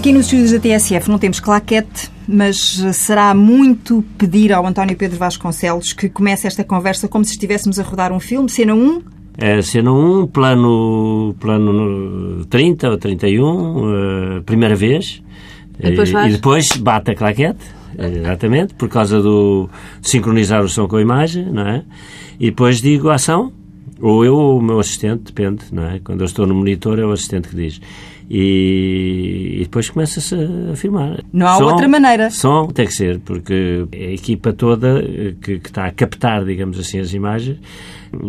Aqui nos estúdios da TSF não temos claquete, mas será muito pedir ao António Pedro Vasconcelos que comece esta conversa como se estivéssemos a rodar um filme. Cena 1. É, cena 1, plano, plano 30 ou 31, uh, primeira vez. E depois, e, e depois bate a claquete, exatamente, por causa do de sincronizar o som com a imagem, não é? E depois digo ação, ou eu ou o meu assistente, depende, não é? Quando eu estou no monitor é o assistente que diz. E, e depois começa-se a filmar. Não há som, outra maneira. Som tem que ser, porque é a equipa toda que, que está a captar, digamos assim, as imagens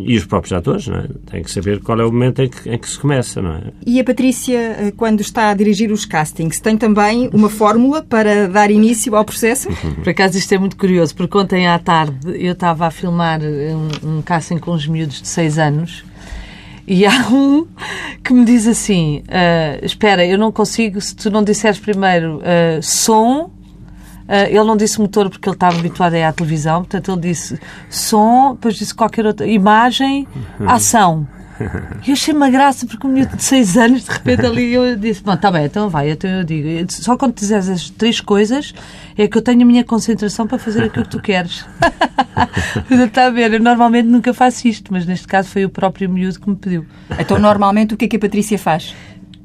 e os próprios atores, não é? Têm que saber qual é o momento em que, em que se começa, não é? E a Patrícia, eh, quando está a dirigir os castings, tem também uma fórmula para dar início ao processo? Por acaso isto é muito curioso, porque ontem à tarde eu estava a filmar um, um casting com os miúdos de 6 anos e há um que me diz assim: uh, Espera, eu não consigo, se tu não disseres primeiro uh, som. Uh, ele não disse motor porque ele estava habituado a ir à televisão, portanto ele disse som, depois disse qualquer outra imagem, ação. E eu achei uma graça, porque um miúdo de 6 anos, de repente ali, eu disse: Bom, está bem, então vai, então eu digo. Só quando dizeres as três coisas é que eu tenho a minha concentração para fazer aquilo que tu queres. está a ver, eu normalmente nunca faço isto, mas neste caso foi o próprio miúdo que me pediu. Então, normalmente, o que é que a Patrícia faz?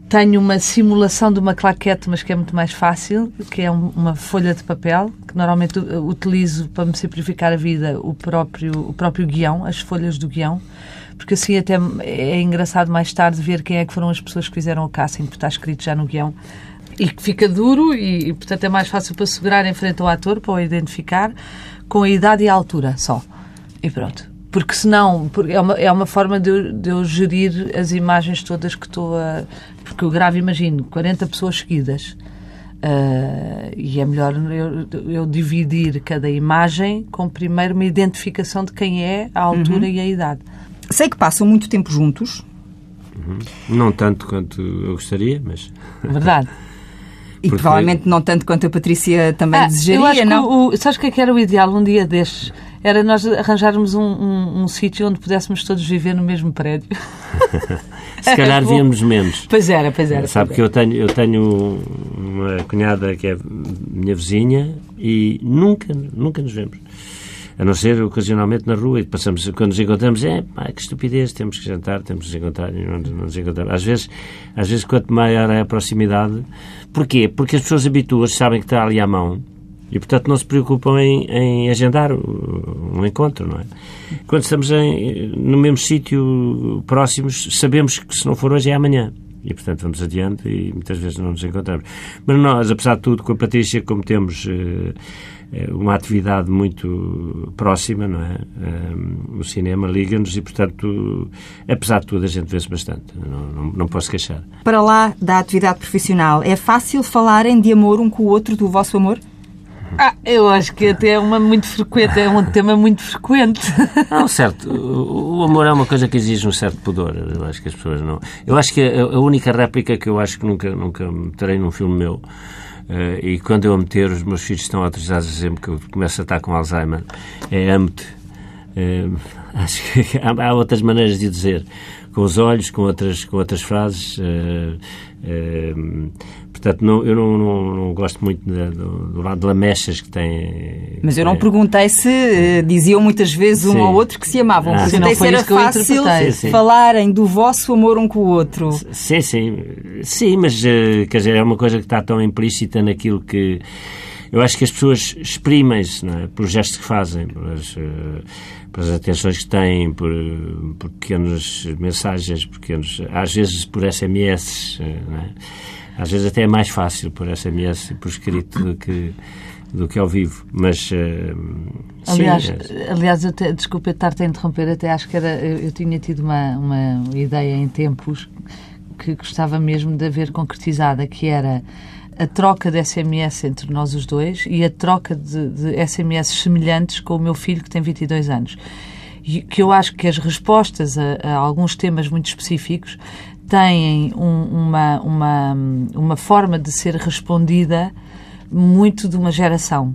Tenho uma simulação de uma claquete, mas que é muito mais fácil, que é uma folha de papel, que normalmente utilizo para me simplificar a vida o próprio, o próprio guião, as folhas do guião porque assim até é engraçado mais tarde ver quem é que foram as pessoas que fizeram o casting, porque está escrito já no guião. E que fica duro e, e, portanto, é mais fácil para segurar em frente ao ator, para o identificar, com a idade e a altura só. E pronto. Porque senão, é uma, é uma forma de eu, de eu gerir as imagens todas que estou a... Porque eu gravo, imagino, 40 pessoas seguidas. Uh, e é melhor eu, eu, dividir cada imagem com primeiro uma identificação de quem é, a altura uhum. e a idade. Sei que passam muito tempo juntos. Uhum. Não tanto quanto eu gostaria, mas. Verdade. E Porque... provavelmente não tanto quanto a Patrícia também ah, desejaria, não? O, sabes o que, é que era o ideal um dia destes? Era nós arranjarmos um, um, um sítio onde pudéssemos todos viver no mesmo prédio. Se calhar víamos menos. Pois era, pois era. Sabe pois que eu tenho, eu tenho uma cunhada que é minha vizinha e nunca, nunca nos vemos a não ser ocasionalmente na rua, e passamos, quando nos encontramos, é pá, que estupidez, temos que jantar, temos que nos encontrar e não, não nos encontramos. Às vezes, às vezes, quanto maior é a proximidade, porquê? Porque as pessoas habituam sabem que está ali à mão, e, portanto, não se preocupam em, em agendar um encontro, não é? Quando estamos em, no mesmo sítio, próximos, sabemos que se não for hoje é amanhã. E, portanto, vamos adiante e muitas vezes não nos encontramos. Mas nós, apesar de tudo, com a Patrícia, como temos... É uma atividade muito próxima, não é? Um, o cinema liga-nos e, portanto, apesar de tudo, a gente vê-se bastante. Não, não, não, posso queixar. Para lá da atividade profissional, é fácil falarem de amor um com o outro, do vosso amor? Ah, eu acho que até é uma muito frequente, é um tema muito frequente. Não, certo. O, o, amor é uma coisa que exige um certo pudor. Eu acho que as pessoas não. Eu acho que a, a única réplica que eu acho que nunca, nunca terei num filme meu e quando eu a meter, os meus filhos estão autorizados a dizer que eu começo a estar com Alzheimer. É amo-te. Uh, acho que há, há, outras maneiras de dizer. Com os olhos, com outras, com outras frases. Uh, Portanto, não, eu não, não, não, gosto muito de, do, do, lado de lamechas que tem. Mas eu não perguntei se uh, diziam muitas vezes um sim. ao outro que se amavam. Ah, perguntei se era fácil sim, sim. falarem do vosso amor um com o outro. Sim, sim. Sim, mas uh, quer dizer, é uma coisa que está tão implícita naquilo que. Eu acho que as pessoas exprimem-se é? por gestos que fazem, pelas, uh, pelas atenções que têm, por, por pequenas mensagens, pequenos, às vezes por SMS. Não é? Às vezes até é mais fácil por SMS, por escrito, do que, do que ao vivo. Mas. Uh, aliás, sim, é... aliás eu te, desculpa estar-te a interromper, até acho que era. Eu, eu tinha tido uma, uma ideia em tempos que gostava mesmo de haver concretizada, que era a troca de SMS entre nós os dois e a troca de, de SMS semelhantes com o meu filho que tem 22 anos. E que eu acho que as respostas a, a alguns temas muito específicos têm um, uma, uma, uma forma de ser respondida muito de uma geração.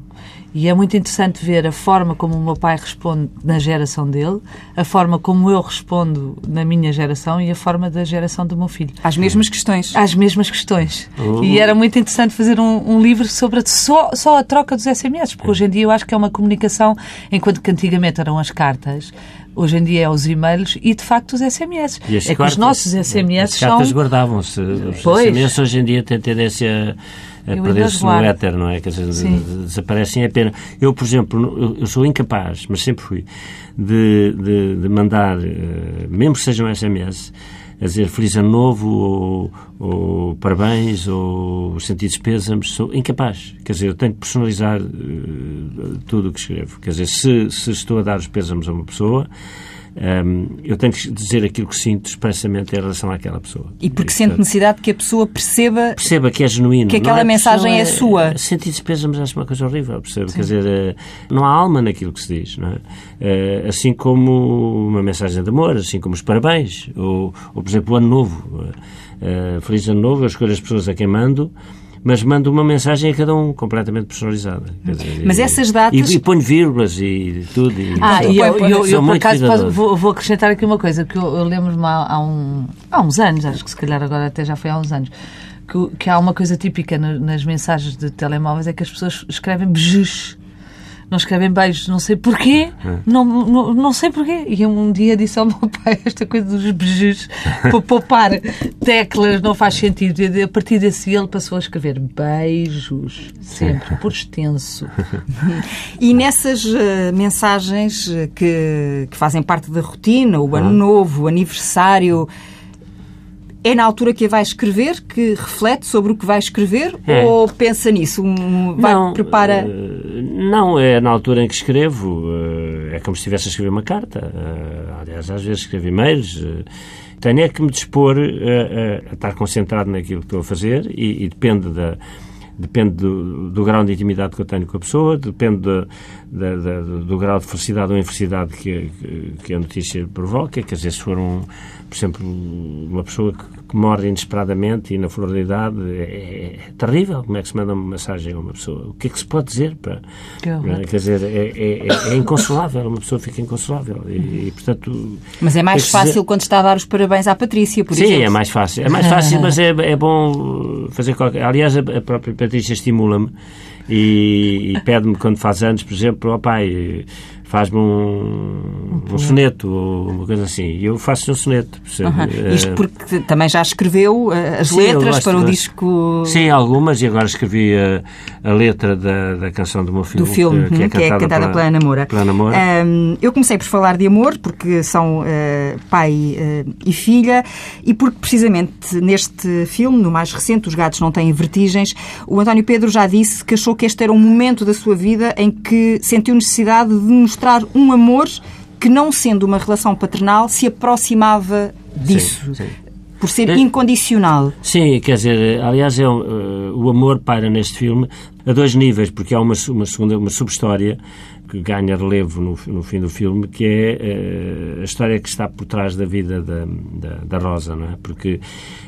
E é muito interessante ver a forma como o meu pai responde na geração dele, a forma como eu respondo na minha geração e a forma da geração do meu filho. Às mesmas questões. Às mesmas questões. Oh. E era muito interessante fazer um, um livro sobre só, só a troca dos SMS, porque hoje em dia eu acho que é uma comunicação, enquanto que antigamente eram as cartas, Hoje em dia é os e-mails e, de facto, os SMS. é que os nossos SMS as cartas são... guardavam-se. Os pois. SMS hoje em dia têm tendência a perder-se no éter, não é? Quer dizer, desaparecem a pena. Eu, por exemplo, eu, sou incapaz, mas sempre fui, de, de, de mandar, uh, mesmo que sejam SMS, a dizer feliz ano novo ou, ou parabéns ou sentidos pêsames, sou incapaz. Quer dizer, eu tenho que personalizar uh, tudo o que escrevo. Quer dizer, se, se estou a dar os pêsames a uma pessoa, um, eu tenho que dizer aquilo que sinto expressamente em relação àquela pessoa. E porque e, sente necessidade que a pessoa perceba... Perceba que é genuíno. Que aquela é mensagem é, é sua. Sentir despesas acho uma coisa horrível, percebe? Quer dizer, eh, não há alma naquilo que se diz, não é? Eh, assim como uma mensagem de amor, assim como os parabéns, ou, ou por exemplo, o ano novo. Eh, feliz ano novo, eu escolho as pessoas a quem mando, mas mando uma mensagem a cada um completamente personalizada. Dizer, mas essas datas. E, e ponho vírgulas e tudo. E, ah, e eu, eu, eu, por acaso vou, vou, acrescentar aqui uma coisa, que eu, eu lembro-me há, há, um, há uns anos, acho que se calhar agora até já foi há uns anos, que, que há uma coisa típica nas mensagens de telemóveis, é que as pessoas escrevem bejus não escrevem beijos, não sei porquê, é. não, não, não sei porquê. E um dia disse ao meu pai esta coisa dos beijos, para poupar teclas, não faz sentido. E a partir desse ele passou a escrever beijos, sempre, por extenso. E nessas uh, mensagens que, que fazem parte da rotina, o ano novo, o aniversário, é na altura que a vai escrever que reflete sobre o que vai escrever é. ou pensa nisso? Vai, não, prepara... Eh, não, é na altura em que escrevo. Eh, é como se estivesse a escrever uma carta. Eh, aliás, às vezes escrevo e-mails. Tenho é que me dispor a, a, estar concentrado naquilo que estou a fazer e, e depende da depende do, do, grau de intimidade que eu tenho com a pessoa, depende do, do grau de felicidade ou infelicidade que, que, a notícia provoca. Quer dizer, se for, um, por exemplo, uma pessoa que, que morre inesperadamente e na flor da idade, é, é, terrível como é que se manda uma mensagem a uma pessoa. O que é que se pode dizer? Para, é? Quer dizer, é, é, é, inconsolável, uma pessoa fica inconsolável. E, e portanto, mas é mais fácil dizer... quando está a dar os parabéns à Patrícia, por Sim, exemplo. Sim, é mais fácil. É mais fácil, mas é, é bom fazer qualquer... Aliás, a própria Patrícia estimula-me e, e pede-me quando faz anos, por exemplo, ó oh, pai, faz-me um, um, soneto ou uma coisa assim. E eu faço um soneto. Uhum. Isto porque também já escreveu eh, as Sim, letras para o disco. Sim, algumas, e agora escrevi a, a letra da, da canção do meu filme. Do filme, que, que, é, cantada, que é cantada pela, pela Ana Moura. Pela Ana Moura. Um, eu comecei por falar de amor, porque são uh, pai uh, e filha, e porque precisamente neste filme, no mais recente, Os Gatos Não Têm Vertigens, o António Pedro já disse que achou que este era um momento da sua vida em que sentiu necessidade de mostrar um amor que, não sendo uma relação paternal, se aproximava disso. Sim, sim. Por ser é, incondicional. Sim, quer dizer, aliás, é, uh, o amor paira neste filme a dois níveis, porque há uma, uma segunda, uma subhistória que ganha relevo no, no fim do filme, que é uh, a história que está por trás da vida da, da, da, Rosa, não é? Porque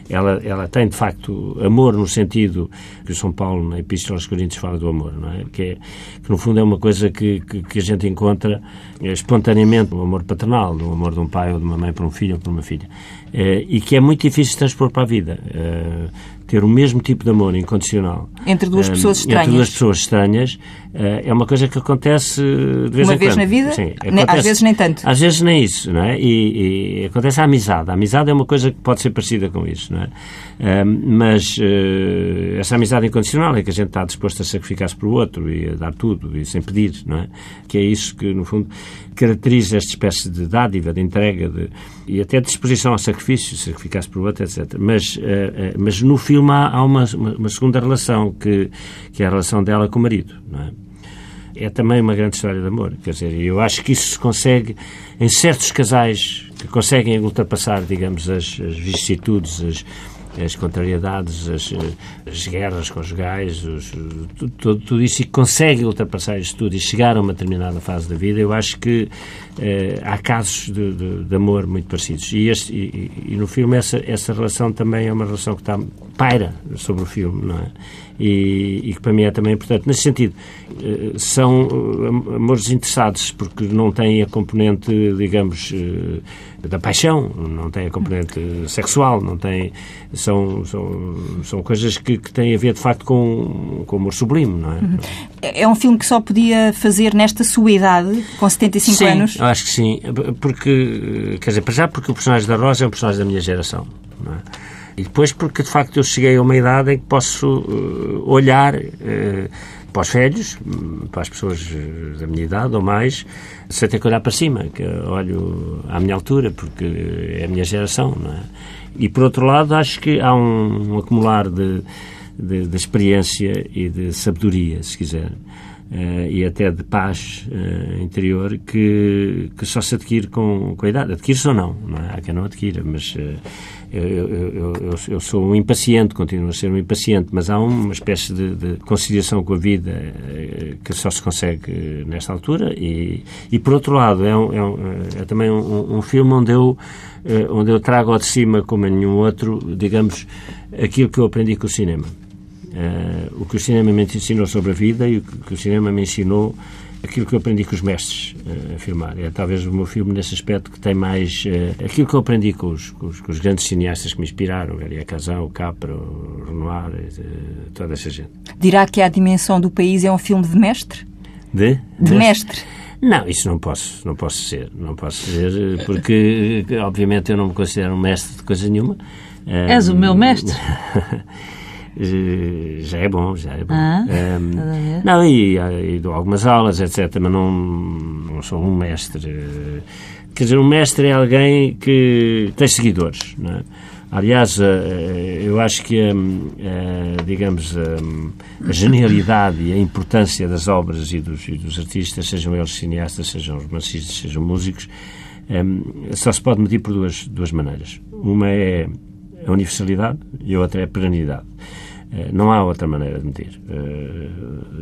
ela, ela tem, de facto, amor no sentido que o São Paulo, na Epístola aos Coríntios, fala do amor, não é? Que, é, que no fundo é uma coisa que, que, que a gente encontra é, espontaneamente, o amor paternal, o amor de um pai ou de uma mãe para um filho ou para uma filha, uh, e que é muito difícil transpor para a vida. Uh, ter o mesmo tipo de amor incondicional entre duas pessoas estranhas, entre duas pessoas estranhas é uma coisa que acontece de vez uma em vez quando. na vida, Sim, acontece, às vezes nem tanto. Às vezes nem isso, não é? E, e, acontece a amizade. A amizade é uma coisa que pode ser parecida com isso, não é? mas uh, essa amizade incondicional é que a gente está disposto a sacrificar-se para o outro e a dar tudo e sem pedir, não é? Que é isso que, no fundo, caracteriza esta espécie de dádiva, de entrega de, e até de disposição ao sacrifício, sacrificar-se para o outro, etc. Mas, uh, uh, mas no filme há, uma, uma, segunda relação, que, que é a relação dela com o marido, não é? É também uma grande história de amor, quer dizer, eu acho que isso se consegue em certos casais que conseguem ultrapassar, digamos, as, as vicissitudes, as, as contrariedades, as, as guerras conjugais, os, tudo, tudo, isso e consegue ultrapassar isto tudo e chegar a uma determinada fase da vida, eu acho que eh, há casos de, de, de, amor muito parecidos. E, este, e, e, no filme essa, essa relação também é uma relação que está paira sobre o filme, não é? E, e que para mim é também importante. Nesse sentido, eh, são eh, amores interessados, porque não têm a componente, digamos, eh, da paixão, não têm a componente sexual, não têm, são, são, são coisas que, que têm a ver, de facto, com, com o amor sublime, não é? Uhum. É um filme que só podia fazer nesta sua idade, com 75 sim, anos? acho que sim, porque, quer dizer, para já porque o personagem da Rosa é um personagem da minha geração, não é? E depois porque, de facto, eu cheguei a uma idade em que posso uh, olhar uh, para os velhos, hum, para as pessoas eh, da minha idade ou mais, sem ter que olhar para cima, que olho à minha altura, porque é a minha geração, não é? E, por outro lado, acho que há um, um acumular de, de, de, experiência e de sabedoria, se quiser, uh, e até de paz uh, interior que, que só se adquire com, com a idade. Adquire-se ou não, não é? Há quem não adquira, mas uh, eu, eu, eu, eu, sou um impaciente, continuo a ser um impaciente, mas há uma espécie de, de conciliação com a vida que só se consegue nesta altura e, e por outro lado, é, um, é, um, é também um, um, filme onde eu, onde eu trago ao de cima, como em nenhum outro, digamos, aquilo que eu aprendi com o cinema. Uh, o que o cinema me ensinou sobre a vida e o que o cinema me ensinou aquilo que eu aprendi com os mestres uh, a filmar. É talvez o meu filme nesse aspecto que tem mais uh, aquilo que eu aprendi com os, com os, com os grandes cineastas que me inspiraram, Garia Casão, o Capra, o Renoir, uh, toda essa gente. Dirá que a dimensão do país é um filme de mestre? De? De, de mestre. Não, isso não posso, não posso ser, não posso ser, porque obviamente eu não me considero um mestre de coisa nenhuma. És o meu mestre. já é bom, já é bom. Ah, um, não, e, e, dou algumas aulas, etc., mas não, não sou um mestre. Quer dizer, um mestre é alguém que tem seguidores, não é? Aliás, eh, eu acho que, digamos, a genialidade e a importância das obras e dos, e dos artistas, sejam eles cineastas, sejam romancistas, sejam músicos, só se pode medir por duas, duas maneiras. Uma é a universalidade e a outra é a perenidade. Eh, não há outra maneira de medir. Eh,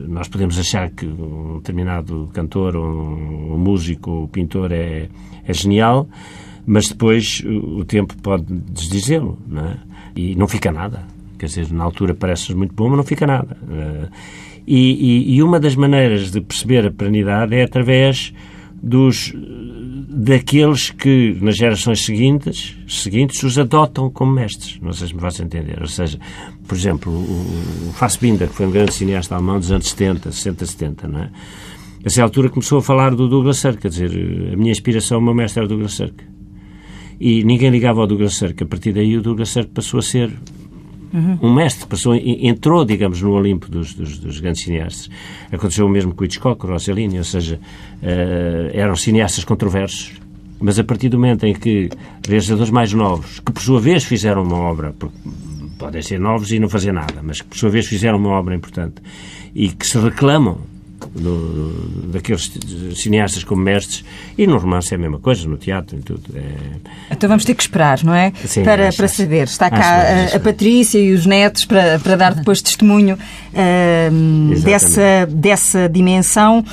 nós podemos achar que um determinado cantor, um, músico, um pintor é, é genial, mas depois o tempo pode desdizê-lo, não é? E não fica nada. Quer dizer, na altura parece muito bom, mas não fica nada. Eh, e, e, e uma das maneiras de perceber a perenidade é através dos daqueles que nas gerações seguintes, seguintes os adotam como mestres. Não sei se me faço entender. Ou seja, por exemplo, o, Fassbinder, que foi um grande cineasta alemão dos anos 70, 60, 70, não é? A essa altura começou a falar do Douglas Sirk, quer dizer, a minha inspiração, o meu mestre era o Douglas Sirk. E ninguém ligava ao Douglas Sirk. A partir daí o Douglas Sirk passou a ser Uhum. Um mestre passou, entrou, digamos, no Olimpo dos, dos, dos, grandes cineastas. Aconteceu o mesmo com Hitchcock, Rossellini, ou seja, uh, eram cineastas controversos, mas a partir do momento em que realizadores mais novos, que por sua vez fizeram uma obra, podem ser novos e não fazer nada, mas que por sua vez fizeram uma obra importante e que se reclamam do, daqueles cineastas como mestres, e no romance é a mesma coisa, no teatro tudo. É... Então vamos ter que esperar, não é? Sim, para, para saber. Está cá a, a, Patrícia e os netos para, para dar depois testemunho uh, dessa, dessa dimensão.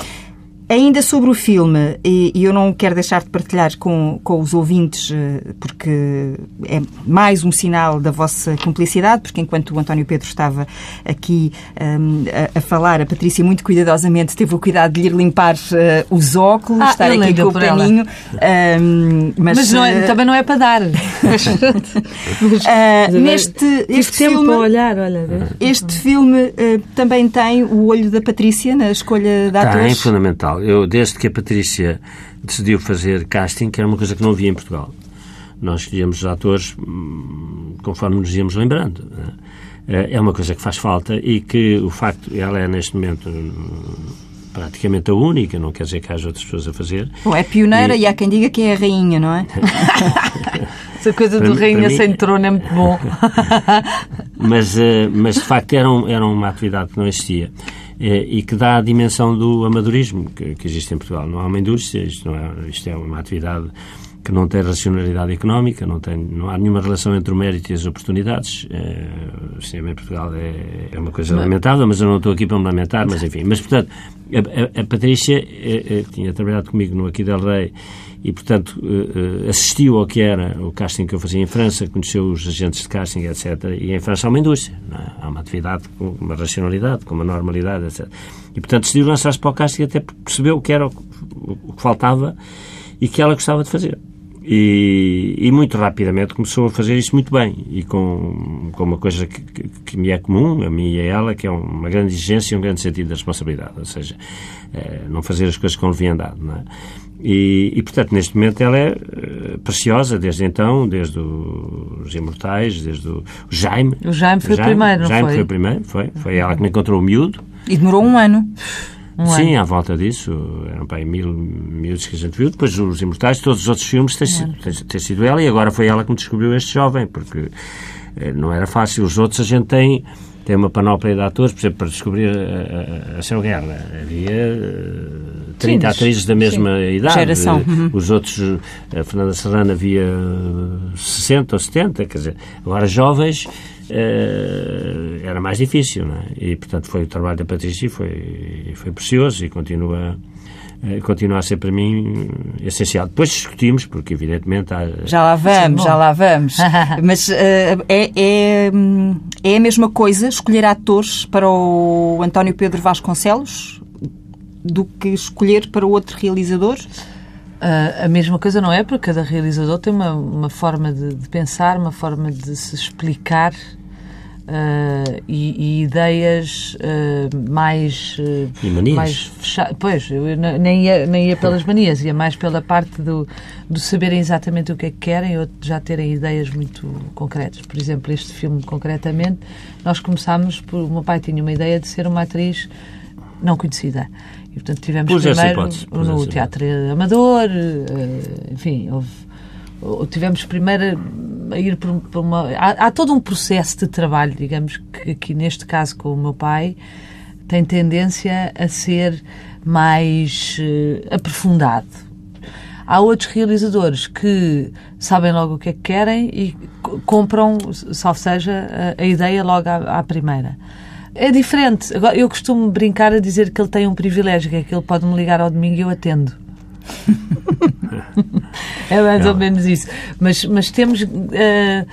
Ainda sobre o filme, e, eu não quero deixar de partilhar com, com os ouvintes, eh, porque é mais um sinal da vossa cumplicidade, porque enquanto o António Pedro estava aqui um, a, a, falar, a Patrícia muito cuidadosamente teve o cuidado de lhe limpar uh, os óculos, ah, estar aqui com o paninho. Um, mas, mas não é, uh, também não é para dar. mas, uh, neste este filme, olhar, olha. Este filme também tem o olho da Patrícia na escolha da atores? Tem, fundamental. Eu, desde que a Patrícia decidiu fazer casting, que era uma coisa que não havia em Portugal, nós escolhemos os atores hum, conforme nos íamos lembrando. É? é uma coisa que faz falta e que o facto, ela é neste momento hum, praticamente a única, não quer dizer que haja outras pessoas a fazer. Bom, é pioneira e, e há quem diga que é a rainha, não é? Essa coisa do rainha mim... sem trono é muito bom. mas, eh, mas de facto era, um, era uma atividade que não existia. Eh, e que dá a dimensão do amadorismo que, que existe em Portugal. Não há uma indústria, isto, não é, isto é uma atividade que não tem racionalidade económica, não, tem, não há nenhuma relação entre o mérito e as oportunidades. É, o cinema em Portugal é, é uma coisa não. lamentável, mas eu não estou aqui para me lamentar, mas enfim. Mas, portanto, a, a, a Patrícia é, tinha trabalhado comigo no Aqui del Rei e, portanto, assistiu ao que era o casting que eu fazia em França, conheceu os agentes de casting, etc. E em França há uma indústria, é? há uma atividade com uma racionalidade, com uma normalidade, etc. E, portanto, decidiu lançar-se para o casting até percebeu o que era o, que faltava e que ela gostava de fazer. E, e, muito rapidamente começou a fazer isso muito bem e com, com uma coisa que, que, que, me é comum, a mim e a ela, que é uma grande exigência e um grande sentido de responsabilidade, ou seja, é, não fazer as coisas com leviandade, não é? E, e, portanto, neste momento ela é uh, preciosa, desde então, desde os Imortais, desde o Jaime. O Jaime foi o, Jaime, primeiro, não Jaime foi? foi o primeiro, foi. Foi ela que me encontrou o miúdo. E demorou um ano. Um Sim, ano. à volta disso, eram para aí mil miúdos que a gente viu. Depois os Imortais, todos os outros filmes, tem, sido, tem, tem sido ela, e agora foi ela que me descobriu este jovem, porque eh, não era fácil. Os outros a gente tem tem uma panóplia de atores, por exemplo, para descobrir a, a, a Seu Guerra. Havia 30 sim, atrizes da mesma sim. idade. Geração. Uhum. Os outros, a Fernanda Serrana havia 60 ou 70, quer dizer, agora jovens era mais difícil, não é? E, portanto, foi o trabalho da Patrícia e foi, foi precioso e continua continua a ser para mim essencial. Depois discutimos, porque evidentemente há... Já lá vamos, já lá vamos. Mas uh, é, é, é a mesma coisa escolher atores para o António Pedro Vasconcelos do que escolher para outro realizador? Uh, a mesma coisa não é, porque cada realizador tem uma, uma forma de, de pensar, uma forma de se explicar Uh, e, e, ideias uh, mais uh, e manias. mais fechadas. Pois, eu nem ia, nem ia pelas manias, ia mais pela parte do, do saberem exatamente o que é que querem ou já terem ideias muito concretas. Por exemplo, este filme, concretamente, nós começámos por. O meu pai tinha uma ideia de ser uma atriz não conhecida. E, portanto, tivemos Pus primeiro no Teatro Amador, enfim, houve tivemos primeiro ir por uma. Há, há, todo um processo de trabalho, digamos, que aqui neste caso com o meu pai tem tendência a ser mais uh, aprofundado. Há outros realizadores que sabem logo o que é que querem e compram, salvo seja, a, a ideia logo à, à primeira. É diferente. Agora, eu costumo brincar a dizer que ele tem um privilégio, que é que ele pode me ligar ao domingo e eu atendo. é mais não. ou menos isso. Mas, mas temos. Uh...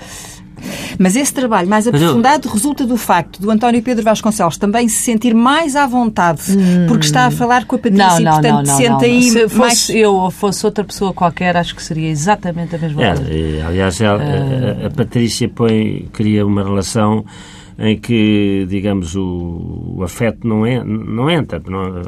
Mas esse trabalho mais aprofundado eu... resulta do facto do António Pedro Vasconcelos também se sentir mais à vontade hum... porque está a falar com a Patrícia não, e, portanto, não, não, sente não. aí se fosse mais... eu ou fosse outra pessoa qualquer, acho que seria exatamente a mesma é, coisa. E, aliás, ela, uh... a, a Patrícia põe, cria uma relação em que, digamos, o, o afeto não, é, não entra. Não,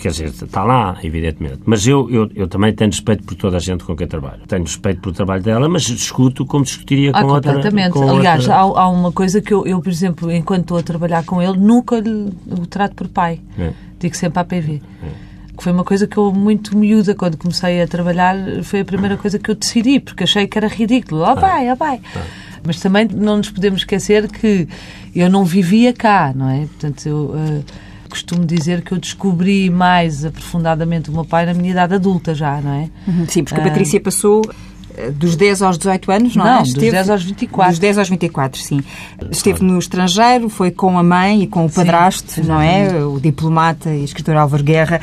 quer dizer, está lá, evidentemente. Mas eu, eu, eu também tenho respeito por toda a gente com quem trabalho. Tenho respeito pelo trabalho dela, mas discuto como discutiria ah, com outra. Completamente. Com Aliás, outra... há, há, uma coisa que eu, eu, por exemplo, enquanto estou a trabalhar com ele, nunca lhe, o trato por pai. É. Digo sempre à PV. É que foi uma coisa que eu, muito miúda, quando comecei a trabalhar, foi a primeira coisa que eu decidi, porque achei que era ridículo. Ó oh, pai, ó oh, pai. Mas também não nos podemos esquecer que eu não vivia cá, não é? Portanto, eu uh, costumo dizer que eu descobri mais aprofundadamente o meu pai na minha idade adulta já, não é? Sim, porque a Patrícia passou dos 10 aos 18 anos, não, não é? Esteve, dos 10 aos 24. Dos 10 aos 24, sim. Esteve no estrangeiro, foi com a mãe e com o padrasto, sim, não é? O diplomata e escritor Álvaro Guerra,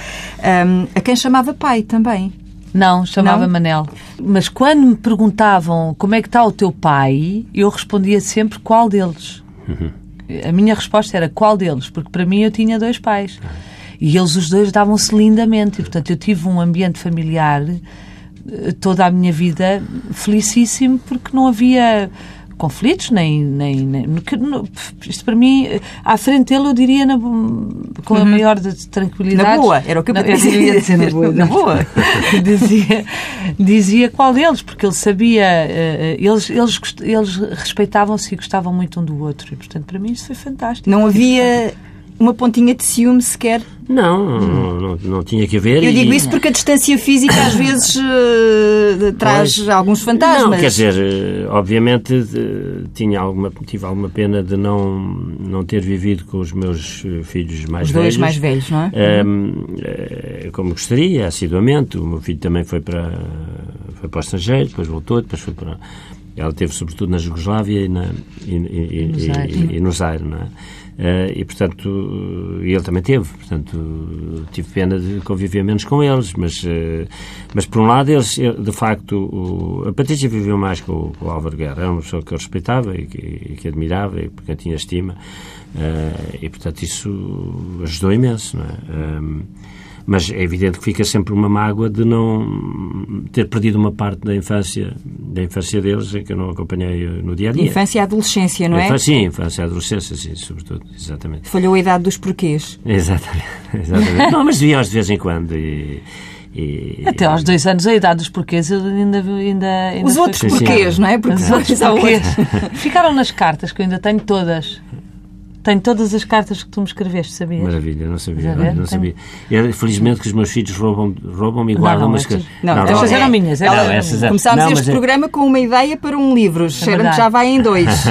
um, a quem chamava pai também. Não, chamava não? Manel. Mas quando me perguntavam como é que está o teu pai, eu respondia sempre qual deles. Uhum. A minha resposta era qual deles, porque para mim eu tinha dois pais. E eles os dois davam-se lindamente. E, portanto, eu tive um ambiente familiar toda a minha vida felicíssimo porque não havia conflitos, nem. nem, nem isto para mim, à frente dele, eu diria na, com a uhum. maior tranquilidade. Na boa, era o que eu queria dizer na boa. na boa. dizia, dizia qual deles, porque ele sabia, uh, eles, eles, eles respeitavam-se e gostavam muito um do outro. E, portanto, para mim, isso foi fantástico. Não havia uma pontinha de ciúme sequer? Não, não, não, não tinha que haver. Eu digo isso porque a distância física às vezes uh, traz pois, alguns fantasmas. Não, quer dizer, uh, obviamente uh, tinha alguma, tive alguma pena de não, não ter vivido com os meus filhos mais os velhos. Os dois mais velhos, não é? como gostaria, assiduamente. O meu filho também foi para foi para o estrangeiro, depois voltou, depois foi para. Ela teve sobretudo na Jugoslávia e, na, e, e, e, e no Zaire, não é? Eh, e, portanto, e ele também teve. Portanto, tive pena de conviver menos com eles. Mas, eh, mas por um lado, eles, eh, de facto, o, a Patrícia viveu mais com, o- com o Álvaro Guerra. Era uma pessoa que eu respeitava e que, e que admirava e porque tinha estima. Eh, e, portanto, isso ajudou imenso, não é? Mas é evidente que fica sempre uma mágoa de não ter perdido uma parte da infância, da infância deles, em que eu não acompanhei no dia a dia. Infância e adolescência, não é? Infância, sim, infância e adolescência, sim, sobretudo, exatamente. Falhou a idade dos porquês. Exatamente, exatamente. não, mas devíamos de vez em quando e... e- Até aos dois anos, a idade dos porquês, eu ainda. ainda, ainda Os foi- outros Sim, sim. porquês, não é? Porque Os outros porquês. Ficaram nas cartas, que eu ainda tenho todas. Tenho todas as cartas que tu me escreveste, sabias? Maravilha, não sabia, vê? não sabia. E, felizmente que os meus filhos roubam, roubam e guardam não, umas estas- coisas. Não, Estas eram minhas, eram essas eram- Começámos não, este é- programa com uma ideia para um livro. Cheira-me que verdade. já vai em dois.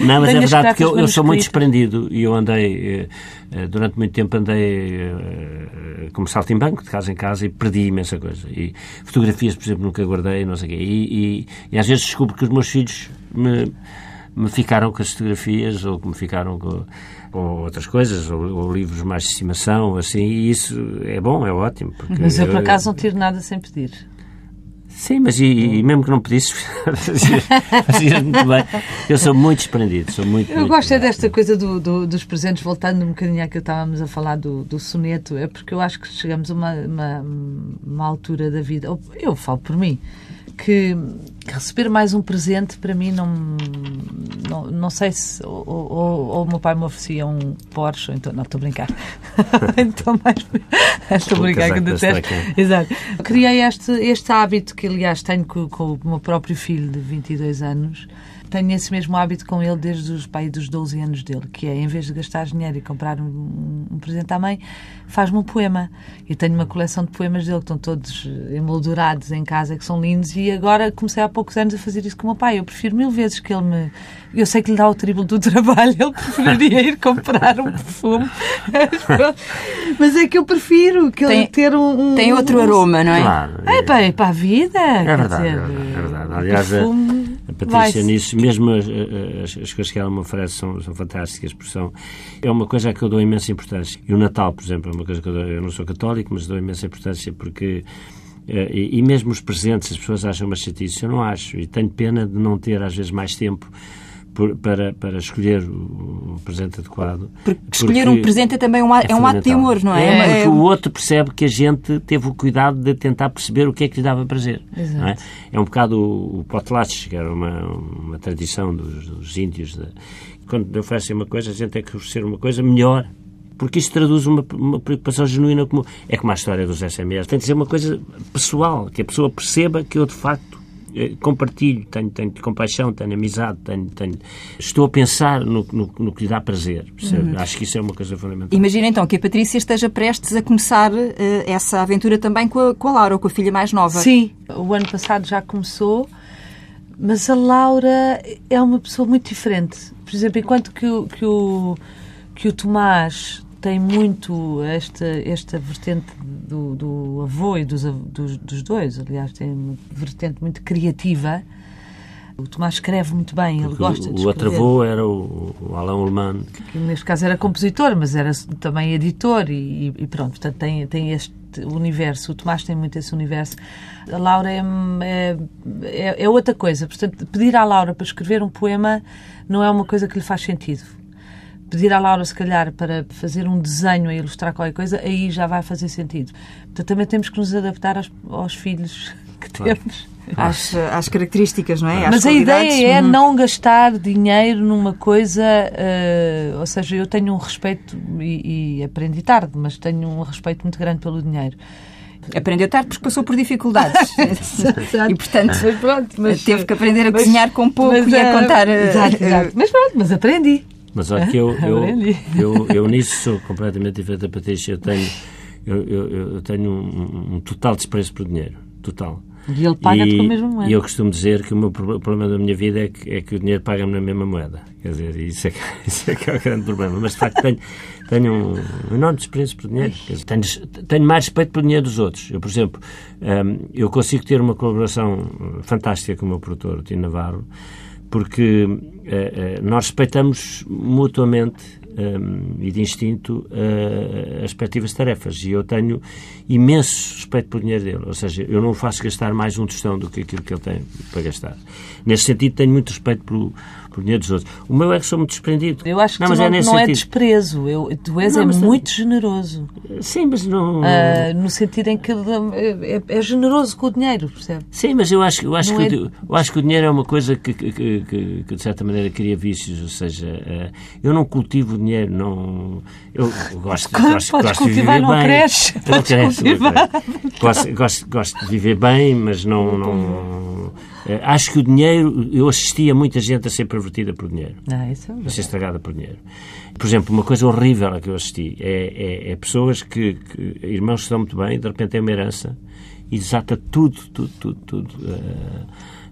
Não, mas Tenho é verdade porque eu, cartas eu sou muito desprendido e eu andei, eh, eh, durante muito tempo andei eh, como saltimbanco, de casa em casa, e perdi imensa coisa. E fotografias, por exemplo, nunca guardei, não sei o quê. E, e, e às vezes descubro que os meus filhos me, me ficaram com as fotografias ou que me ficaram com, com outras coisas, ou, ou livros mais de estimação, assim, e isso é bom, é ótimo. Mas eu, por acaso, não tiro nada sem pedir. Sim, mas e, e mesmo que não pedisses, fazias, fazias muito bem. Eu sou muito desprendido, sou muito. Eu muito gosto é desta coisa do- do- dos presentes, voltando um bocadinho àquilo que estávamos a falar do, do soneto, é porque eu acho que chegamos a uma, uma, uma altura da vida, eu falo por mim, que receber mais um presente para mim não não, não sei se ou, ou- ou o meu pai me oferecia um Porsche ou então, não, estou a brincar então mais estou a brincar casaco que detesto. Exato. Criei este, este hábito que, aliás, tenho com, com o meu próprio filho de 22 anos. Tenho esse mesmo hábito com ele desde os pai dos 12 anos dele, que é, em vez de gastar dinheiro e comprar um, um presente à mãe, faz-me um poema. Eu tenho uma coleção de poemas dele que estão todos eh, emoldurados em casa, que são lindos, e agora comecei há poucos anos a fazer isso com o meu pai. Eu prefiro mil vezes que ele me... Eu sei que lhe dá o triplo do trabalho, ele preferiria ir comprar um perfume. Mas é que eu prefiro que ele Tem- ter um... um- Tem outro aroma, não é? Claro. é para, é para a vida. É quer verdade, dizer, é verdade, é Aliás, a- perfume Patrícia nisso, mesmo as, as, as coisas que ela me oferece são, são fantásticas, porque são, é uma coisa a que eu dou imensa importância. E o Natal, por exemplo, é uma coisa que eu, dou, eu não sou católico, mas dou imensa importância porque. eh, E, e mesmo os presentes, as pessoas acham uma chatice, eu não acho. E tenho pena de não ter, às vezes, mais tempo por- para, para escolher o, o presente adequado. Porque escolher um presente é também um, a- é um ato de amor, não é? É, porque É- o outro percebe que a gente teve o cuidado de tentar perceber o que é que lhe dava prazer. É? é um bocado o, o potlatch, que era uma, uma tradição dos, dos índios. de- quando lhe oferecem uma coisa, a gente tem que oferecer uma coisa melhor. Porque isto traduz uma, uma preocupação genuína como é como a história dos SMS. Tem de ser uma coisa pessoal, que a pessoa perceba que eu, de facto, compartilho, tenho, tenho compaixão, tenho amizade, tenho, tenho- estou a pensar no, no, no que lhe dá prazer. percebe? Acho que isso é uma coisa fundamental. Imagina então que a Patrícia esteja prestes a começar eh, essa aventura também com a, com a Laura, com a filha mais nova. Sim, o ano passado já começou, mas a Laura é uma pessoa muito diferente. Por exemplo, enquanto que o, que o, que o Tomás tem muito esta, esta vertente do, do avô e dos, dos, dos dois, aliás, tem uma vertente muito criativa. O Tomás escreve muito bem, ele Porque gosta de o outro escrever. avô era o, o Alain Ullmann, que neste caso era compositor, mas era também editor e, e pronto, portanto tem, tem este universo, o Tomás tem muito esse universo. A Laura é, é, é outra coisa, portanto pedir à Laura para escrever um poema não é uma coisa que lhe faz sentido. Pedir à Laura, se calhar, para fazer um desenho a ilustrar qualquer coisa, aí já vai fazer sentido. Portanto, também temos que nos adaptar aos, aos filhos que temos. Às, às características, não é? Às Mas a ideia é Uhum. não gastar dinheiro numa coisa, eh, ou seja, eu tenho um respeito, e, e aprendi tarde, mas tenho um respeito muito grande pelo dinheiro. Aprendeu tarde porque passou por dificuldades. e, portanto, Mas pronto, mas- teve que aprender a mas- cozinhar com pouco mas, e a eh, contar. eh, Exato, exato. Mas pronto, mas aprendi. Mas olha que eu, eu, eu, eu nisso sou completamente diferente da Patrícia. Eu tenho, eu, eu, tenho um, um total desprezo por dinheiro. Total. E ele paga-te com a mesma moeda. E eu costumo dizer que o meu o problema da minha vida é que, é que o dinheiro paga-me na mesma moeda. Quer dizer, isso é, que, isso é que é o grande problema. Mas, de facto, tenho, tenho um enorme desprezo por dinheiro. Dizer, tenho, tenho, mais respeito pelo dinheiro dos outros. Eu, por exemplo, um, eu consigo ter uma colaboração fantástica com o meu produtor, o Tino Navarro, porque nós respeitamos mutuamente um, e de instinto uh, as respectivas tarefas. E eu tenho imenso respeito pelo dinheiro dele. Ou seja, eu não faço gastar mais um tostão do que aquilo que ele tem para gastar. Nesse sentido, tenho muito respeito pelo, pelo dinheiro dos outros. O meu é que sou muito desprendido. Eu acho que não, não, é, não é desprezo. Eu, tu és não, é muito generoso. Sim, mas não... Uh, no sentido em que é, é, generoso com o dinheiro, percebe? Sim, mas eu acho, eu acho, que, é... eu acho que o dinheiro é uma coisa que, que, que, que de certa maneira, cria vícios. Ou seja, uh, eu não cultivo dinheiro, não... Eu gosto, gosto, gosto de viver não bem. Cresce, não cresce, Gosto, gosto, gosto de viver bem, mas não... não acho que o dinheiro, eu assistia a muita gente a ser pervertida por dinheiro. Ah, isso é a ser estragada por dinheiro. Por exemplo, uma coisa horrível a que eu assisti é, é, é pessoas que, que, irmãos que estão muito bem, de repente têm uma herança e desata tudo, tudo, tudo, tudo. Uh,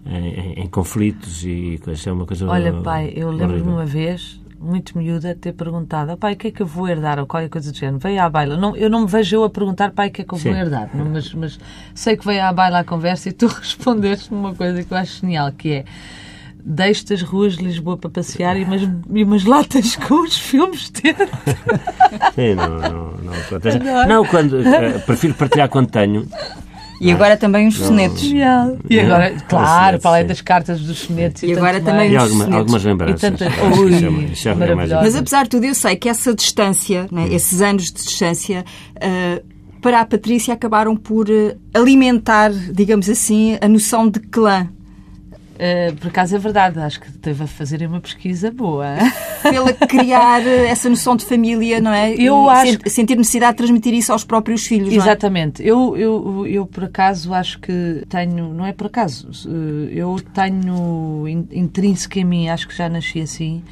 em, em, conflitos e isso é uma coisa Olha, pai, eu lembro-me uma vez muito miúda, ter perguntado, pai, o que é que eu vou herdar? Ou qualquer coisa do género. Veio à baila. Não, eu não me vejo eu a perguntar, pai, o que é que eu vou Sim. herdar? Não, mas, mas sei que veio à baila a conversa e tu respondeste-me uma coisa que eu acho genial, que é deixe as ruas de Lisboa para passear e umas, e umas latas com os filmes dentro. Sim, não, não, não, não, quando, uh, prefiro partilhar quando tenho e agora também os sonetos. E agora, claro, para além das cartas dos sonetos. E, e agora também os alguma, algumas lembranças. E tantas... Ui, é Mas apesar de tudo, eu sei que essa distância, né, esses anos de distância, uh, para a Patrícia acabaram por uh, alimentar, digamos assim, a noção de clã. Uh, por acaso é verdade, acho que teve a fazer uma pesquisa boa. Pela criar essa noção de família, não é? Eu e acho... Sentir necessidade de transmitir isso aos próprios filhos, é? Exatamente. É? Eu, eu, eu, por acaso, acho que tenho... Não é por acaso. Eh, eu tenho intrínseco em mim, acho que já nasci assim,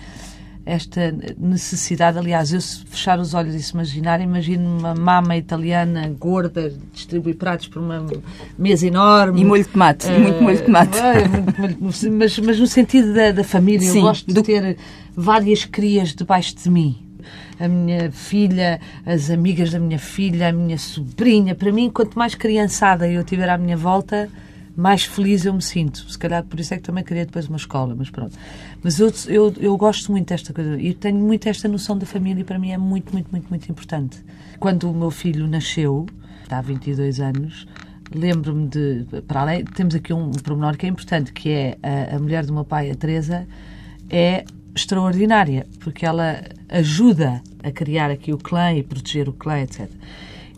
esta necessidade. Aliás, eu se fechar os olhos e se imaginar, imagino uma mama italiana gorda, distribui pratos por uma mesa enorme. E molho de tomate, uh, muito molho de tomate. Uh, mas, mas no sentido da, da família, Sim, eu gosto de do... ter várias crias debaixo de mim a minha filha, as amigas da minha filha, a minha sobrinha. Para mim, quanto mais criançada eu tiver à minha volta, mais feliz eu me sinto. Se calhar por isso é que também queria depois uma escola, mas pronto. Mas eu, eu, eu gosto muito desta coisa e tenho muito esta noção da família e para mim é muito, muito, muito, muito importante. Quando o meu filho nasceu, há 22 anos, lembro-me de. Para além, temos aqui um pormenor que é importante, que é a, a mulher do meu pai, a Teresa, é extraordinária, porque ela ajuda a criar aqui o clã e proteger o clã, etc.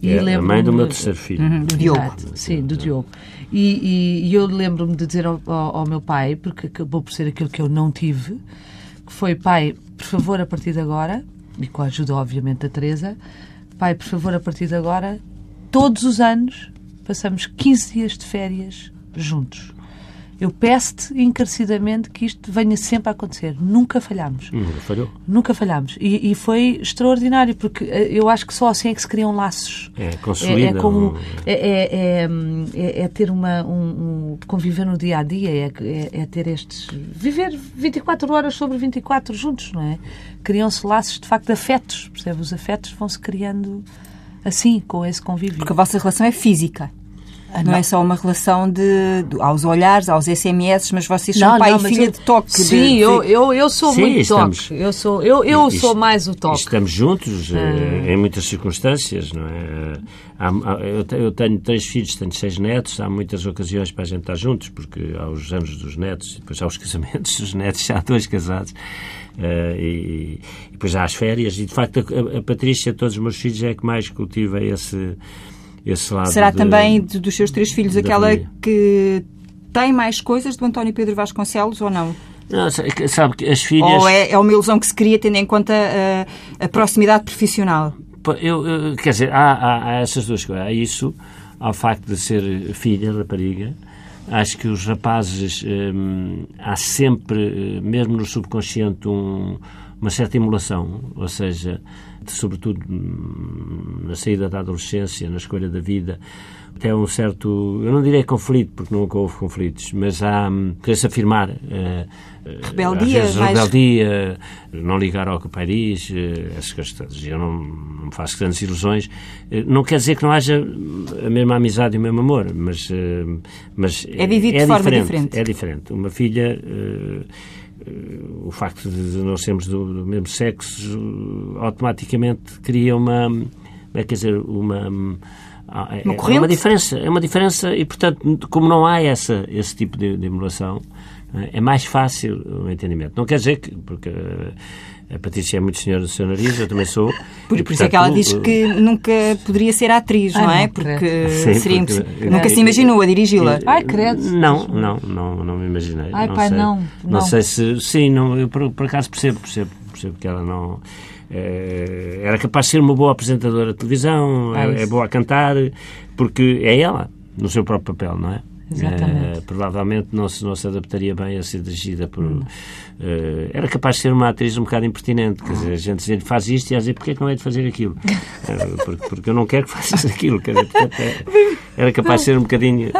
E é a mãe do meu terceiro filho. Uhum, do Diogo. sim, do Diogo. E, e, e eu lembro-me de dizer ao, ao, ao, meu pai, porque acabou por ser aquilo que eu não tive, que foi, pai, por favor, a partir de agora, e com a ajuda, obviamente, da Teresa, pai, por favor, a partir de agora, todos os anos, passamos 15 dias de férias juntos. Eu peço-te encarecidamente que isto venha sempre a acontecer. Nunca falhamos. Nunca falhou. Nunca falhamos. E, e, foi extraordinário, porque eh, eu acho que só assim é que se criam laços. É, consolida. É, é como. É, é, é, é, ter uma. Um, um, conviver no dia a dia, é, é, é, ter estes. Viver 24 horas sobre 24 juntos, não é? Criam-se laços, de facto, de afetos. Percebe? Os afetos vão-se criando assim, com esse convívio. Porque a vossa relação é física. Ah, não, não, é só uma relação de, de, aos olhares, aos SMS, mas vocês são não, pai não, e filha eu, de toque. Sim, de, eu, eu, eu sou sim, muito estamos, toque. Eu sou, eu, eu sou mais o toque. Estamos juntos ah. em muitas circunstâncias, não é? Há, eu, tenho três filhos, tenho seis netos, há muitas ocasiões para a gente estar juntos, porque há os anos dos netos, depois há os casamentos dos netos, já há dois casados. Uh, e, e, depois há as férias, e de facto a, a Patrícia, todos os meus filhos, é a que mais cultiva esse, esse lado. Será de, também de, dos seus três filhos aquela família. que tem mais coisas do António Pedro Vasconcelos ou não? Não, sabe que as filhas. Ou é, é uma ilusão que se cria tendo em conta a, a proximidade profissional? Eu, eu, quer dizer, há, há, há, essas duas coisas. Há isso, ao facto de ser filha, rapariga. Acho que os rapazes. Hum, há sempre, mesmo no subconsciente, um uma certa emulação, ou seja, sobretudo hum, na saída da adolescência, na escolha da vida, até um certo, eu não direi conflito, porque nunca houve conflitos, mas há, hum, querer-se afirmar, uh, rebeldia, vezes, mais... rebeldia, não ligar ao que o pai diz, uh, essas coisas, eu não, não me faço grandes ilusões, não quer dizer que não haja a mesma amizade e o mesmo amor, mas, mas é vivido é de forma diferente, diferente. É diferente. Uma filha o facto de nós sermos do, do mesmo sexo automaticamente cria uma é quer dizer uma é, uma, é uma diferença é uma diferença e portanto como não há essa esse tipo de, de emulação é mais fácil o entendimento. Não quer dizer que porque a Patrícia é muito senhora do seu nariz, eu também sou. Por, e, por isso é que ela diz que nunca poderia ser atriz, não é? Porque Sim, seria porque, nunca se imaginou a dirigi-la. Ai, credo. Não, não, não, não me imaginei. Ai, não pai, sei. não, Não não. sei se. Sim, não, eu por, por acaso percebo, percebo, percebo que ela não. eh, era capaz de ser uma boa apresentadora de televisão, Ah, é, é boa a cantar, porque é ela, no seu próprio papel, não é? Exatamente. Eh, provavelmente não se, não se adaptaria bem a ser dirigida por. Eh, era capaz de ser uma atriz um bocado impertinente, quer dizer, a gente dizia faz isto e ela dizia porquê é que não é de fazer aquilo? Eh, porque, porque eu não quero que faças aquilo, quer dizer, é- era capaz de ser um bocadinho.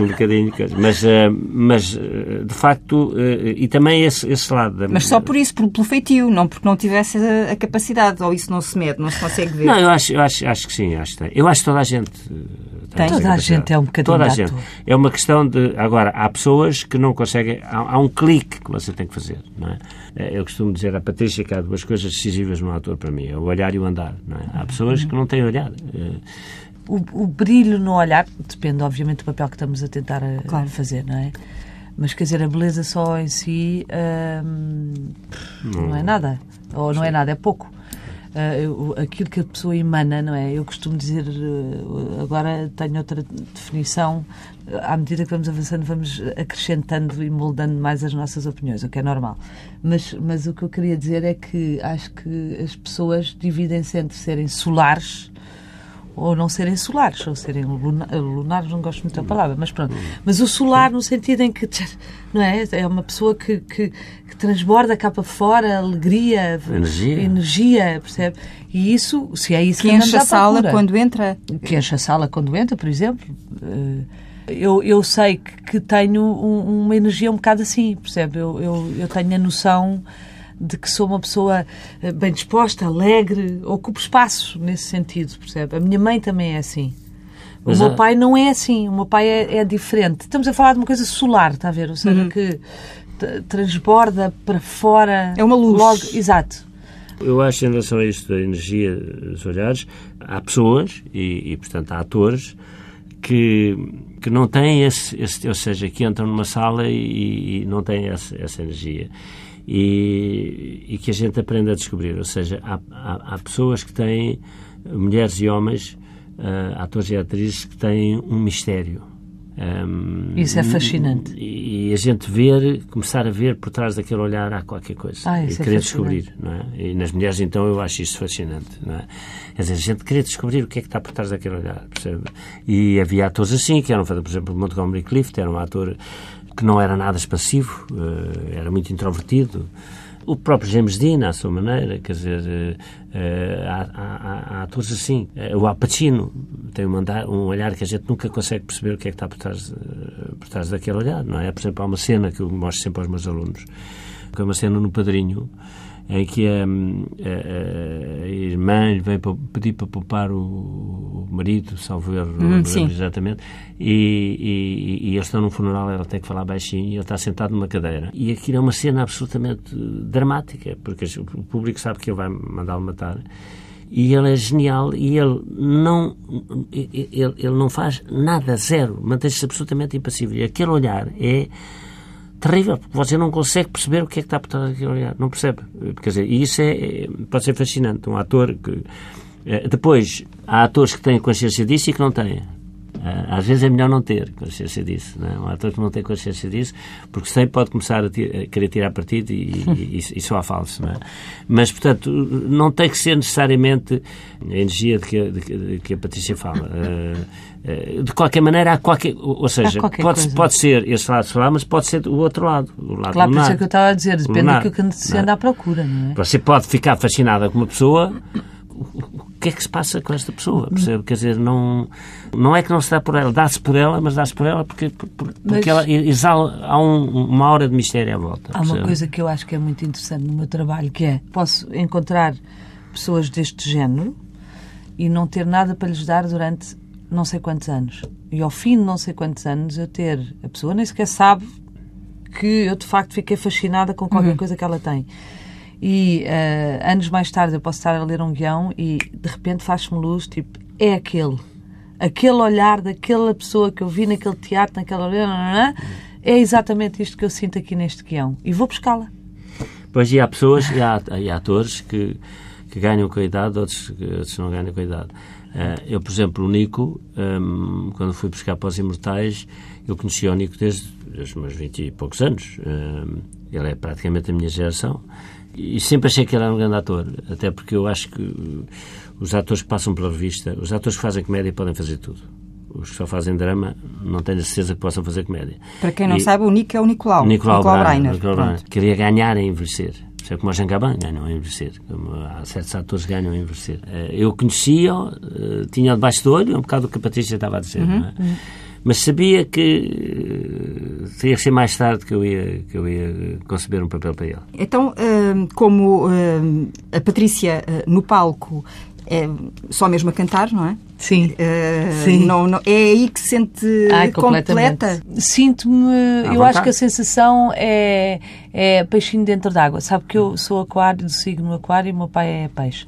Um bocadinho mas, mas de facto, e também esse, esse lado. Da, Mas só por isso, por- pelo feitio, não porque não tivesse a, a capacidade, ou isso não se mede, não se consegue ver. Não, eu acho, eu acho, acho que sim, acho que tem. Eu acho que toda a gente Tem. Toda a gente é um bocadinho Toda a gente. É uma questão de. Agora, há pessoas que não conseguem. Há, há um clique que você tem que fazer, não é? Eh, Eu costumo dizer à Patrícia que há duas coisas decisivas no ator para mim: é o olhar e o andar, não é? Há pessoas que não têm olhar. Eh, O, o brilho no olhar depende, obviamente, do papel que estamos a tentar a- Claro. fazer, não é? Mas quer dizer, a beleza só em si hum, não é nada. Ou não é nada, é pouco. Eu- aquilo que a pessoa emana, não é? Eu costumo dizer, eh, agora tenho outra definição, à medida que vamos avançando, vamos acrescentando e moldando mais as nossas opiniões, o que é normal. Mas, mas o que eu queria dizer é que acho que as pessoas dividem-se entre serem solares ou não serem solares, ou serem luna- lunares, não gosto muito da palavra, mas pronto. Mas o solar no sentido em que, não é? É uma pessoa que, que, que transborda cá para fora alegria, Energia. energia, percebe? E isso, se é isso que, que enche a sala procura. quando entra. Que enche a sala quando entra, por exemplo. Eh, Eu, eu sei que, que tenho um- uma energia um bocado assim, percebe? Eu, eu, eu tenho a noção de que sou uma pessoa eh, bem disposta, alegre, ocupo espaço nesse sentido, percebe? A minha mãe também é assim. O Mas meu há- pai não é assim, o meu pai é, é diferente. Estamos a falar de uma coisa solar, está a ver? Ou seja, que t- transborda para fora. É uma luz. Logo, exato. Eu acho, em relação a isto da energia dos olhares, há pessoas, e, e, portanto há atores, que, que não têm esse, esse- ou seja, que entram numa sala e, e não têm essa, essa energia. E, e que a gente aprende a descobrir. Ou seja, há, há, há pessoas que têm, mulheres e homens, ah, atores e atrizes, que têm um mistério. Um, Isso é fascinante. E, e a gente ver, começar a ver por trás daquele olhar há qualquer coisa. Ah, e é querer fascinante. descobrir. Não é? E nas mulheres, então, eu acho isso fascinante. Não é? Quer dizer, a gente querer descobrir o que é que está por trás daquele olhar. Percebe? E havia atores assim, que eram, por exemplo, Montgomery Clift, era um ator que não era nada expansivo, eh, era muito introvertido. O próprio James Dean, à sua maneira, quer dizer, eh, eh, há, há- há- atores assim. O Al Pacino tem um, andar- um olhar que a gente nunca consegue perceber o que é que está por trás, por trás daquele olhar, não é? Por exemplo, há uma cena que eu mostro sempre aos meus alunos, que é uma cena no Padrinho, em que a, a- a irmã lhe vem pa- pedir para poupar o, o marido, salvo erro, Hum, exatamente, e, e, e eles estão num funeral, ela tem que falar baixinho, e ele está sentado numa cadeira. E aquilo é uma cena absolutamente dramática, porque o público sabe que ele vai mandá-lo matar. E ele é genial e ele não, ele, ele não faz nada, zero, mantém-se absolutamente impassível. E aquele olhar é terrível, porque você não consegue perceber o que é que está por trás daquele olhar. Não percebe. Quer dizer, e isso é, é- pode ser fascinante. Um ator que. eh, Depois, há atores que têm consciência disso e que não têm. Ah, Às vezes é melhor não ter consciência disso. Não é? Um ator que não tem consciência disso, porque sem pode começar a, ti- a querer tirar partido e, e, e, e soar falso. Não é? Mas, portanto, não tem que ser necessariamente a energia de que, a- de de que a Patrícia fala. Ah, de qualquer maneira, há qualquer. Ou seja, qualquer pode, coisa. pode ser esse lado solar, mas pode ser o outro lado. O lado Claro, por isso lunar. é que eu estava a dizer, depende Lunar. daquilo que se é? anda à procura, não é? Você pode ficar fascinada com uma pessoa. O que é que se passa com esta pessoa? Percebe? Quer dizer, não, não é que não se dá por ela, dá-se por ela, mas dá-se por ela porque, por- por- porque Mas- ela exala, há um- uma hora de mistério à volta. Há uma percebe? coisa que eu acho que é muito interessante no meu trabalho, que é posso encontrar pessoas deste género e não ter nada para lhes dar durante não sei quantos anos. E ao fim de não sei quantos anos eu ter a pessoa nem sequer sabe que eu de facto fiquei fascinada com qualquer coisa que ela tem. E eh, anos mais tarde eu posso estar a ler um guião e de repente faz-me luz, tipo, é aquele. Aquele olhar daquela pessoa que eu vi naquele teatro, naquela. É exatamente isto que eu sinto aqui neste guião. E vou buscá-la. Pois e há pessoas e há, e há atores que, que ganham com a idade, outros, outros não ganham com a idade. Eh, eu, por exemplo, o Nico, ehm, quando fui buscar para os Imortais, eu conhecia o Nico desde, os meus 20 e poucos anos. Ehm, ele é praticamente a minha geração. E sempre achei que ele era um grande ator, até porque eu acho que uh, os atores que passam pela revista, os atores que fazem comédia podem fazer tudo. Os que só fazem drama, não tenho a certeza que possam fazer comédia. Para quem não E- sabe, o Nico é o Nicolau. Nicolau, Breiner. Nicolau. Breiner. Queria ganhar em envelhecer. É como o Jean Gabin ganham a envelhecer. Como há certos atores que ganham a envelhecer. Eh, Eu conhecia-o, eh, tinha debaixo do olho, um bocado o que a Patrícia estava a dizer, Uhum. não é? Mas sabia que eh, teria que ser mais tarde que eu ia, que eu ia conceber um papel para ele. Então, hum, como hum, a Patrícia eh, no palco é só mesmo a cantar, não é? Sim. Eh, Sim. não- não- é aí que se sente Ai, completa. Sinto-me. Eu vontade. acho que a sensação é, é peixinho dentro d'água. Sabe que eu sou aquário, do signo aquário e o meu pai é peixe.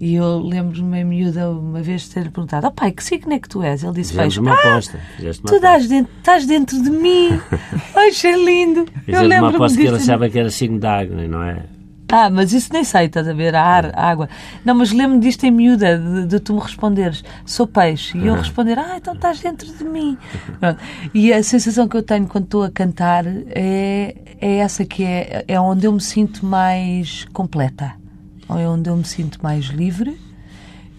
E eu lembro-me, em miúda, uma vez de ter perguntado: Oh pai, que signo é que tu és? Ele disse: Fizemos uma Ah, aposta. Uma tu aposta. dás dentro, estás dentro de mim. Ai, é lindo. Eu Fizemos uma lembro-me aposta que ele achava que era signo de água, não é? Ah, mas isso nem sei, estás a ver? A ar, a água. Não, mas lembro-me disto em miúda, de, de tu me responderes, sou peixe. E eu responder, ah, então estás dentro de mim. Pronto. E a sensação que eu tenho quando estou a cantar é, é essa que é, é onde eu me sinto mais completa. É onde eu me sinto mais livre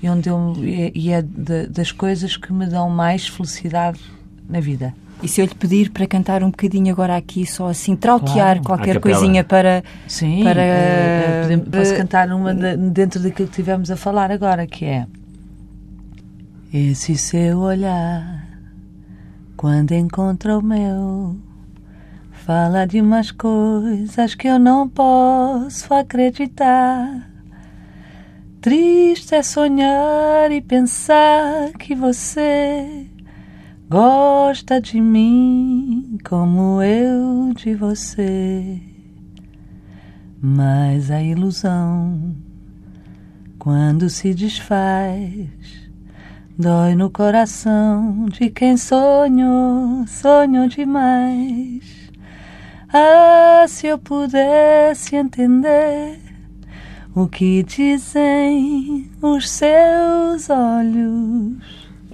e, onde eu, e é de- das coisas que me dão mais felicidade na vida. E se eu lhe pedir para cantar um bocadinho agora aqui, só assim, trautear Claro. qualquer coisinha para. Sim, Para- eh, eh, podemos- posso eh, cantar uma de- dentro daquilo que tivemos a falar agora, que é Esse seu olhar, quando encontra o meu, fala de umas coisas que eu não posso acreditar. Triste é sonhar e pensar que você gosta de mim como eu de você. Mas a ilusão, quando se desfaz, dói no coração de quem sonhou, sonhou demais. Ah, se eu pudesse entender o que dizem os seus olhos.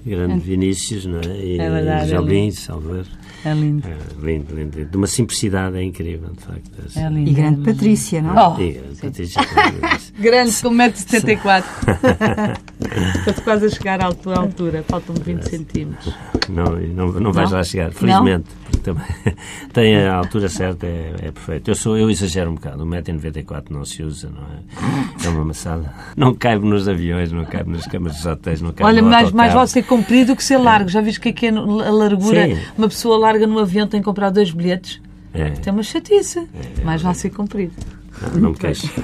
Grande Vinícius, não é? E É verdade, José é Salvador. É lindo. É, lindo, lindo. De uma simplicidade é incrível, de facto. É lindo. E grande Patrícia, não? Oh, E, Patrícia, grande com 1,74m. Estou quase a chegar à altura, faltam-me 20 centímetros. não, não, não vais Não? lá chegar, felizmente. porque Também, tem a altura certa, é, é perfeito. Eu, sou, eu exagero um bocado, 1,94m não se usa, não é? É uma maçada. Não cabe nos aviões, não cabe nas camas dos hotéis, não cabe Olha, no mais, mais vale ser comprido que ser largo. Já viste o que é que é no- a largura? Sim. Uma pessoa larga no avião tem que comprar dois bilhetes. É, Tem uma chatice. mais vale ser comprido. não, não me queixo.